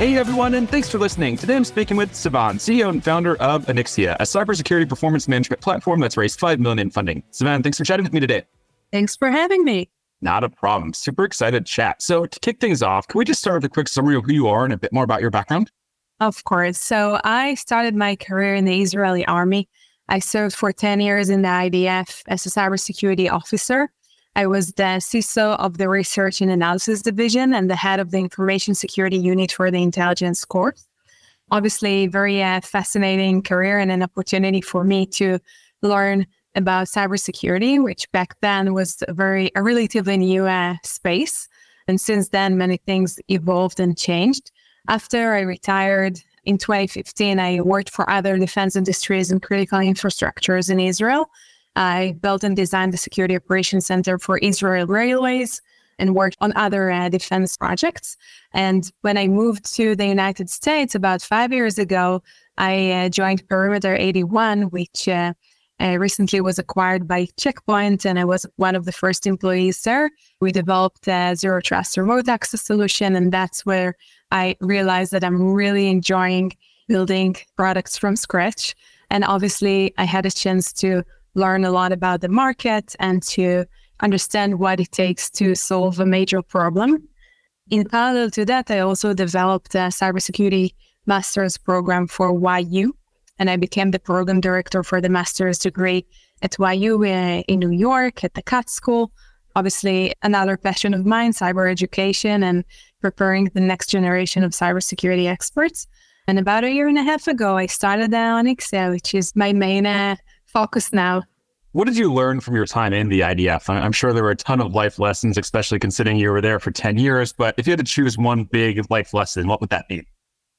Hey everyone, and thanks for listening. Today I'm speaking with Sivan, CEO and founder of Onyxia, a cybersecurity performance management platform that's raised five million in funding. Sivan, thanks for chatting with me today. Thanks for having me. Not a problem. Super excited to chat. So to kick things off, can we just start with a quick summary of who you are and a bit more about your background? Of course. So I started my career in the Israeli army. I served for 10 years in the IDF as a cybersecurity officer. I was the CISO of the Research and Analysis Division and the head of the Information Security Unit for the Intelligence Corps. Obviously, very uh, fascinating career and an opportunity for me to learn about cybersecurity, which back then was a very a relatively new uh, space. And since then, many things evolved and changed. After I retired in 2015, I worked for other defense industries and critical infrastructures in Israel I built and designed the Security Operations Center for Israel Railways and worked on other uh, defense projects. And when I moved to the United States about five years ago, I uh, joined Perimeter 81, which uh, uh, recently was acquired by Checkpoint, and I was one of the first employees there. We developed a zero trust remote access solution, and that's where I realized that I'm really enjoying building products from scratch. And obviously, I had a chance to learn a lot about the market and to understand what it takes to solve a major problem. In parallel to that, I also developed a cybersecurity master's program for YU, and I became the program director for the master's degree at YU uh, in New York at the Katz School. Obviously, another passion of mine, cyber education and preparing the next generation of cybersecurity experts. And about a year and a half ago, I started Onyxia, which is my main uh, focus now. What did you learn from your time in the IDF? I'm sure there were a ton of life lessons, especially considering you were there for 10 years. But if you had to choose one big life lesson, what would that be?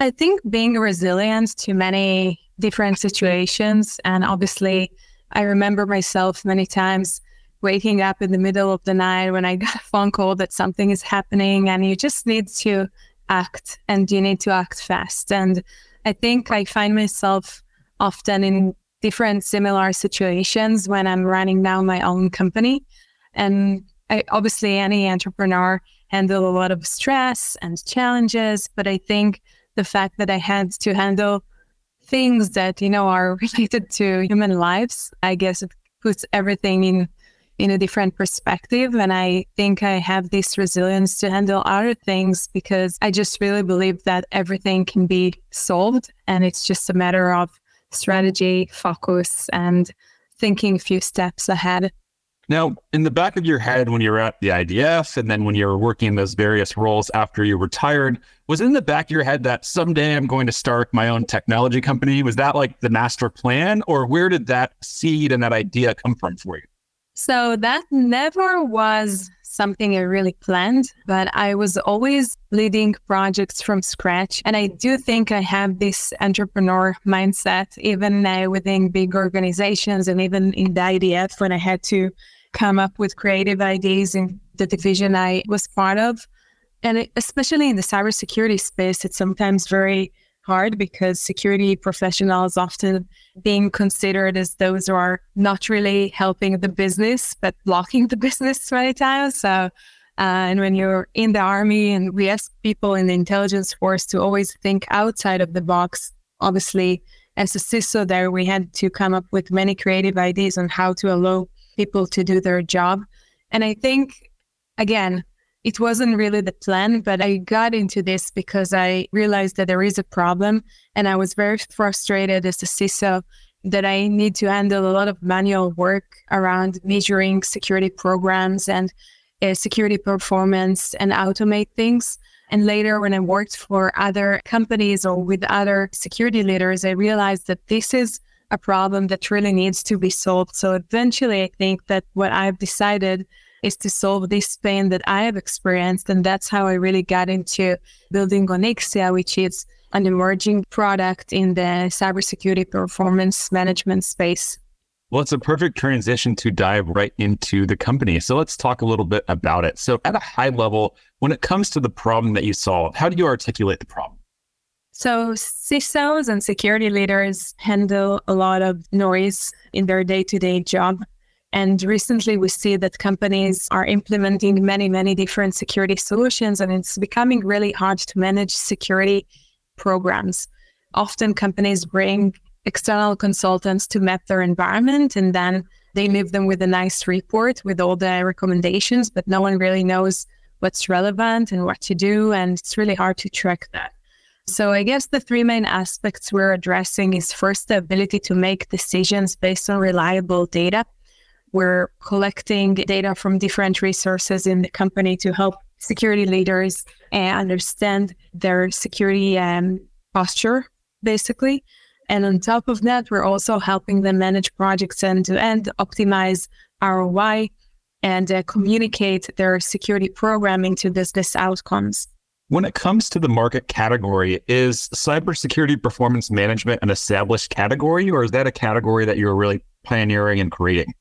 I think being resilient to many different situations. And obviously, I remember myself many times waking up in the middle of the night when I got a phone call that something is happening and you just need to act and you need to act fast. And I think I find myself often in different similar situations when I'm running now my own company. And I, obviously, any entrepreneur handle a lot of stress and challenges, but I think the fact that I had to handle things that you know are related to human lives, I guess it puts everything in in a different perspective. And I think I have this resilience to handle other things because I just really believe that everything can be solved, and it's just a matter of strategy, focus, and thinking a few steps ahead. Now, in the back of your head, when you were at the IDF and then when you were working in those various roles after you retired, was in the back of your head that someday I'm going to start my own technology company? Was that like the master plan, or where did that seed and that idea come from for you? So, that never was something I really planned, but I was always leading projects from scratch. And I do think I have this entrepreneur mindset, even uh, within big organizations and even in the IDF when I had to come up with creative ideas in the division I was part of. And especially in the cybersecurity space, it's sometimes very hard because security professionals often being considered as those who are not really helping the business but blocking the business many times. So, uh, and when you're in the army, and we ask people in the intelligence force to always think outside of the box. Obviously, as a CISO, there we had to come up with many creative ideas on how to allow people to do their job. And I think, again, it wasn't really the plan, but I got into this because I realized that there is a problem. And I was very frustrated as a CISO that I need to handle a lot of manual work around measuring security programs and uh, security performance and automate things. And later, when I worked for other companies or with other security leaders, I realized that this is a problem that really needs to be solved. So eventually, I think that what I've decided is to solve this pain that I have experienced. And that's how I really got into building Onyxia, which is an emerging product in the cybersecurity performance management space. Well, it's a perfect transition to dive right into the company. So let's talk a little bit about it. So, at a high level, when it comes to the problem that you solve, how do you articulate the problem? So, CISOs and security leaders handle a lot of noise in their day to day job. And recently, we see that companies are implementing many, many different security solutions, and it's becoming really hard to manage security programs. Often, companies bring external consultants to map their environment and then they leave them with a nice report with all the recommendations, but no one really knows what's relevant and what to do. And it's really hard to track that. So I guess the three main aspects we're addressing is first the ability to make decisions based on reliable data. We're collecting data from different resources in the company to help security leaders uh, understand their security um, posture, basically. And on top of that, we're also helping them manage projects end to end, optimize ROI, and uh, communicate their security programming to business outcomes. When it comes to the market category, is cybersecurity performance management an established category, or is that a category that you're really pioneering and creating?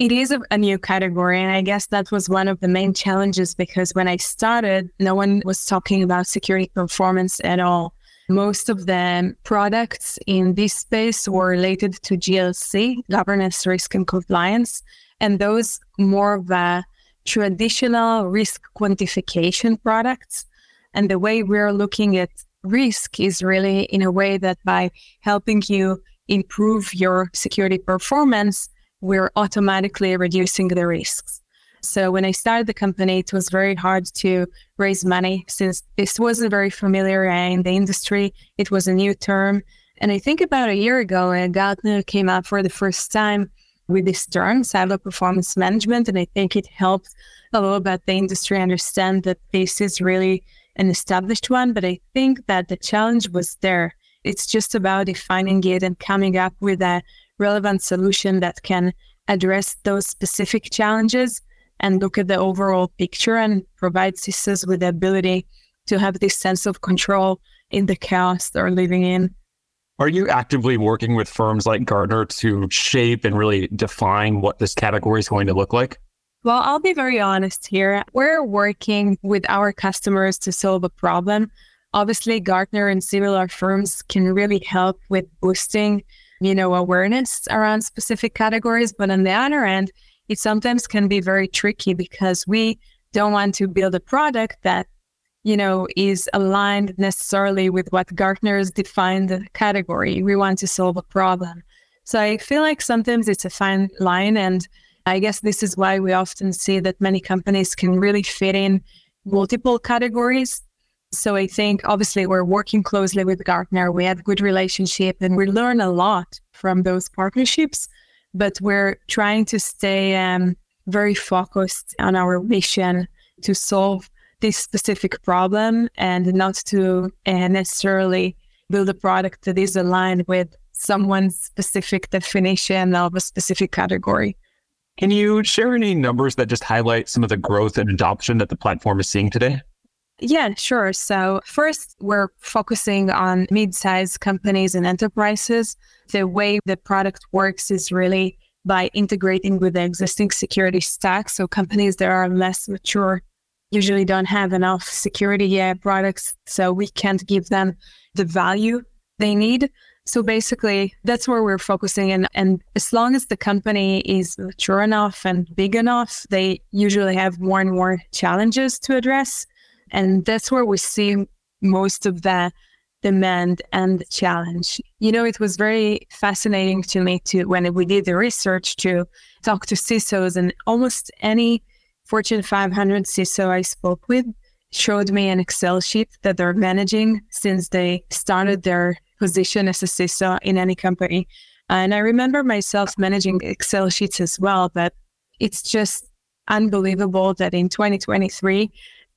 It is a, a, new category. And I guess that was one of the main challenges because when I started, no one was talking about security performance at all. Most of the products in this space were related to GRC, governance, risk, and compliance, and those more of a traditional risk quantification products. And the way we're looking at risk is really in a way that by helping you improve your security performance, we're automatically reducing the risks. So when I started the company, it was very hard to raise money since this wasn't very familiar in the industry. It was a new term. And I think about a year ago, uh, Gartner came out for the first time with this term, cyber performance management. And I think it helped a little bit the industry understand that this is really an established one. But I think that the challenge was there. It's just about defining it and coming up with a relevant solution that can address those specific challenges and look at the overall picture and provide CISOs with the ability to have this sense of control in the chaos they're living in. Are you actively working with firms like Gartner to shape and really define what this category is going to look like? Well, I'll be very honest here. We're working with our customers to solve a problem. Obviously, Gartner and similar firms can really help with boosting, you know, awareness around specific categories. But on the other end, it sometimes can be very tricky because we don't want to build a product that you know is aligned necessarily with what Gartner's defined the category. We want to solve a problem. So I feel like sometimes it's a fine line and I guess this is why we often see that many companies can really fit in multiple categories. So I think obviously we're working closely with Gartner. We have good relationship and we learn a lot from those partnerships but we're trying to stay um, very focused on our mission to solve this specific problem and not to uh, necessarily build a product that is aligned with someone's specific definition of a specific category. Can you share any numbers that just highlight some of the growth and adoption that the platform is seeing today? Yeah, sure. So, first, we're focusing on mid sized companies and enterprises. The way the product works is really by integrating with the existing security stack. So, companies that are less mature usually don't have enough security uh, products. So, we can't give them the value they need. So, basically, that's where we're focusing. And, and as long as the company is mature enough and big enough, they usually have more and more challenges to address. And that's where we see most of the demand and challenge. You know, it was very fascinating to me to when we did the research to talk to CISOs and almost any Fortune 500 CISO I spoke with showed me an Excel sheet that they're managing since they started their position as a CISO in any company. And I remember myself managing Excel sheets as well, but it's just unbelievable that in 2023,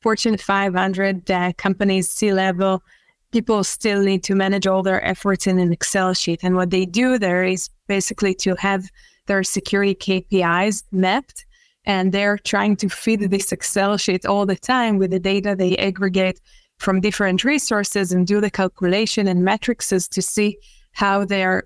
Fortune 500 uh, companies, C level, people still need to manage all their efforts in an Excel sheet. And what they do there is basically to have their security KPIs mapped and they're trying to feed this Excel sheet all the time with the data they aggregate from different resources and do the calculation and metrics to see how they're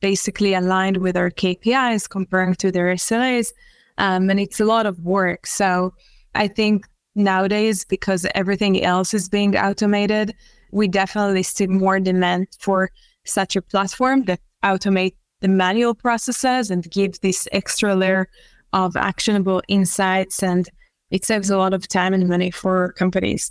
basically aligned with our KPIs comparing to their SLAs. Um, and it's a lot of work. So I think nowadays, because everything else is being automated, we definitely see more demand for such a platform that automate the manual processes and give this extra layer of actionable insights. And it saves a lot of time and money for companies.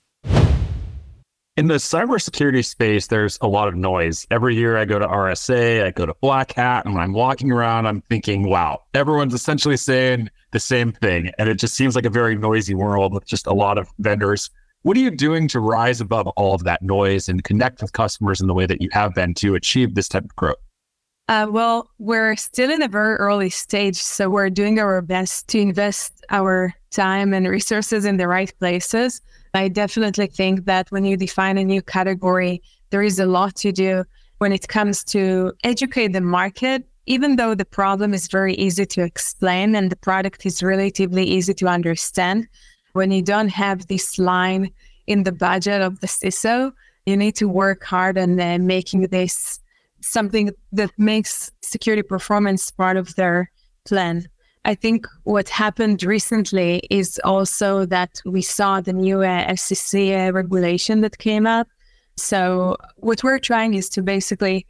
In the cybersecurity space, there's a lot of noise. Every year I go to RSA, I go to Black Hat, and when I'm walking around, I'm thinking, wow, everyone's essentially saying the same thing. And it just seems like a very noisy world with just a lot of vendors. What are you doing to rise above all of that noise and connect with customers in the way that you have been to achieve this type of growth? Uh, well, we're still in a very early stage, so we're doing our best to invest our time and resources in the right places. I definitely think that when you define a new category, there is a lot to do when it comes to educate the market, even though the problem is very easy to explain and the product is relatively easy to understand. When you don't have this line in the budget of the CISO, you need to work hard on uh, making this something that makes security performance part of their plan. I think what happened recently is also that we saw the new uh, SEC uh, regulation that came up. So, what we're trying is to basically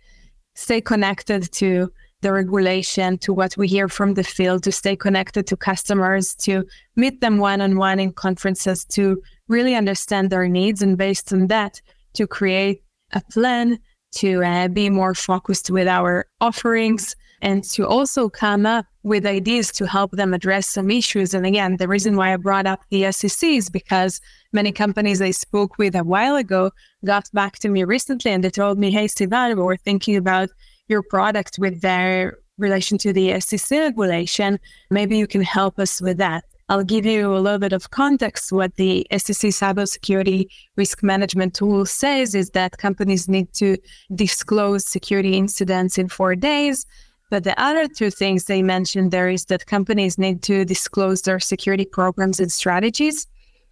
stay connected to the regulation, to what we hear from the field, to stay connected to customers, to meet them one on one in conferences, to really understand their needs, and based on that, to create a plan to uh, be more focused with our offerings and to also come up with ideas to help them address some issues. And again, the reason why I brought up the SEC is because many companies I spoke with a while ago got back to me recently and they told me, hey, Sivan, we're thinking about your product with their relation to the SEC regulation. Maybe you can help us with that. I'll give you a little bit of context. What the SEC cybersecurity risk management tool says is that companies need to disclose security incidents in four days but the other two things they mentioned there is that companies need to disclose their security programs and strategies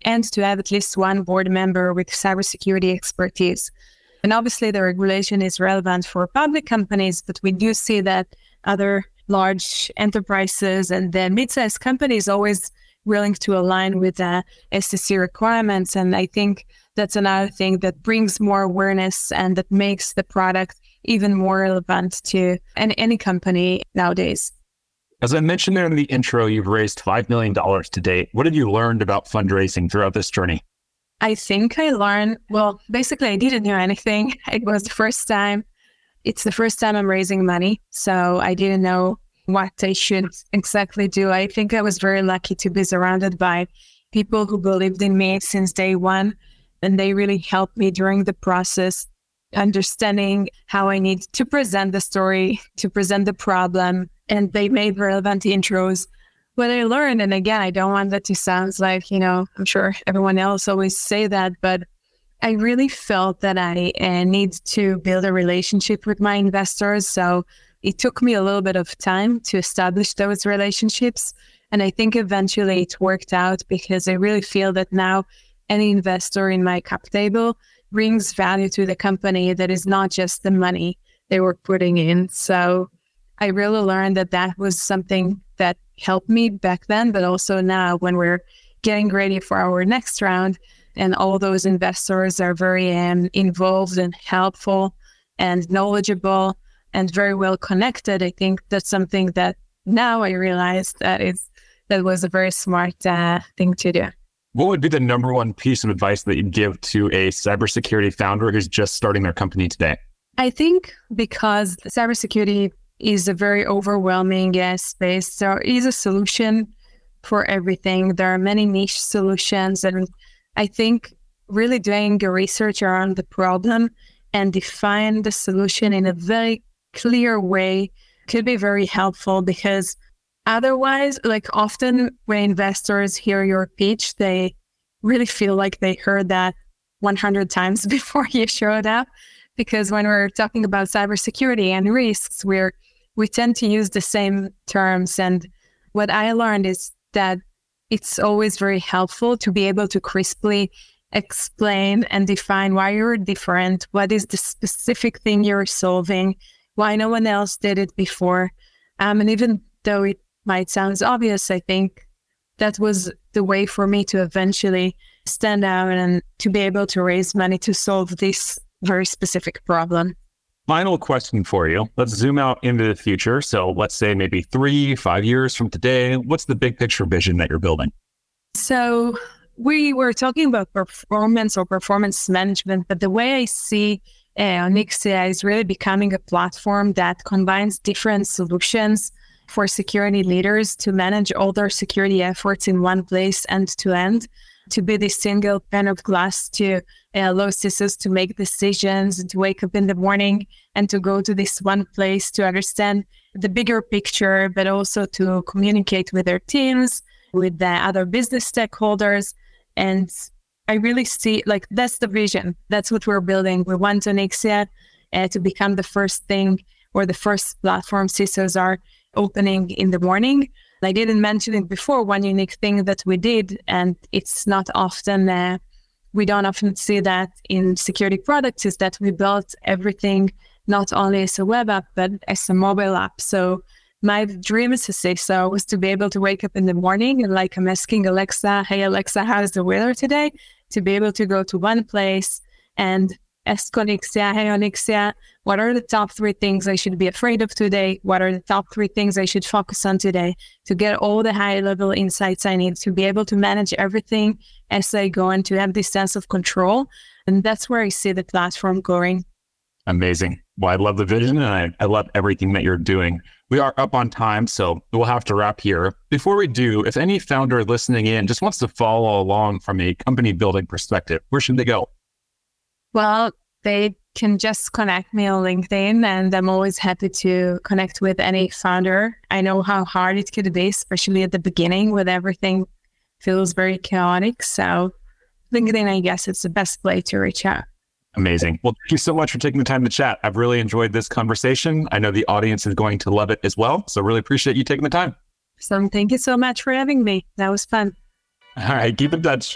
and to have at least one board member with cybersecurity expertise. And obviously, the regulation is relevant for public companies, but we do see that other large enterprises and the mid-sized companies always willing to align with the SEC requirements. And I think that's another thing that brings more awareness and that makes the product even more relevant to any, any company nowadays. As I mentioned there in the intro, you've raised $5 million to date. What have you learned about fundraising throughout this journey? I think I learned, well, basically, I didn't know anything. It was the first time. It's the first time I'm raising money. So I didn't know what I should exactly do. I think I was very lucky to be surrounded by people who believed in me since day one. And they really helped me during the process understanding how I need to present the story, to present the problem. And they made relevant intros. What I learned, and again, I don't want that to sound like, you know, I'm sure everyone else always say that, but I really felt that I uh, need to build a relationship with my investors. So it took me a little bit of time to establish those relationships. And I think eventually it worked out because I really feel that now any investor in my cap table brings value to the company that is not just the money they were putting in. So I really learned that that was something that helped me back then, but also now when we're getting ready for our next round and all those investors are very um, involved and helpful and knowledgeable and very well connected. I think that's something that now I realize that is that was a very smart uh, thing to do. What would be the number one piece of advice that you'd give to a cybersecurity founder who's just starting their company today? I think because cybersecurity is a very overwhelming space, there is a solution for everything. There are many niche solutions. And I think really doing research around the problem and define the solution in a very clear way could be very helpful because otherwise, like often when investors hear your pitch, they really feel like they heard that 100 times before you showed up. Because when we're talking about cybersecurity and risks, we're we tend to use the same terms. And what I learned is that it's always very helpful to be able to crisply explain and define why you're different, what is the specific thing you're solving, why no one else did it before. Um, and even though it might sound obvious, I think that was the way for me to eventually stand out and to be able to raise money to solve this very specific problem. Final question for you. Let's zoom out into the future. So let's say maybe three, five years from today. What's the big picture vision that you're building? So we were talking about performance or performance management, but the way I see uh, Onyxia is really becoming a platform that combines different solutions for security leaders to manage all their security efforts in one place end to end, to be the single pane of glass to uh, allow CISOs to make decisions, to wake up in the morning and to go to this one place to understand the bigger picture, but also to communicate with their teams, with the other business stakeholders. And I really see like that's the vision. That's what we're building. We want Onyxia uh, to become the first thing or the first platform CISOs are opening in the morning. I didn't mention it before. One unique thing that we did, and it's not often, uh, we don't often see that in security products, is that we built everything not only as a web app, but as a mobile app. So my dream as a CISO was to be able to wake up in the morning and like I'm asking Alexa, hey, Alexa, how's the weather today? To be able to go to one place and ask Onyxia, hey, Onyxia, what are the top three things I should be afraid of today? What are the top three things I should focus on today to get all the high level insights I need to be able to manage everything as I go and to have this sense of control? And that's where I see the platform going. Amazing. Well, I love the vision and I, I love everything that you're doing. We are up on time, so we'll have to wrap here. Before we do, if any founder listening in just wants to follow along from a company building perspective, where should they go? Well, they can just connect me on LinkedIn, and I'm always happy to connect with any founder. I know how hard it could be, especially at the beginning when everything feels very chaotic. So, LinkedIn, I guess, it's the best place to reach out. Amazing. Well, thank you so much for taking the time to chat. I've really enjoyed this conversation. I know the audience is going to love it as well. So, really appreciate you taking the time. So, thank you so much for having me. That was fun. All right. Keep in touch.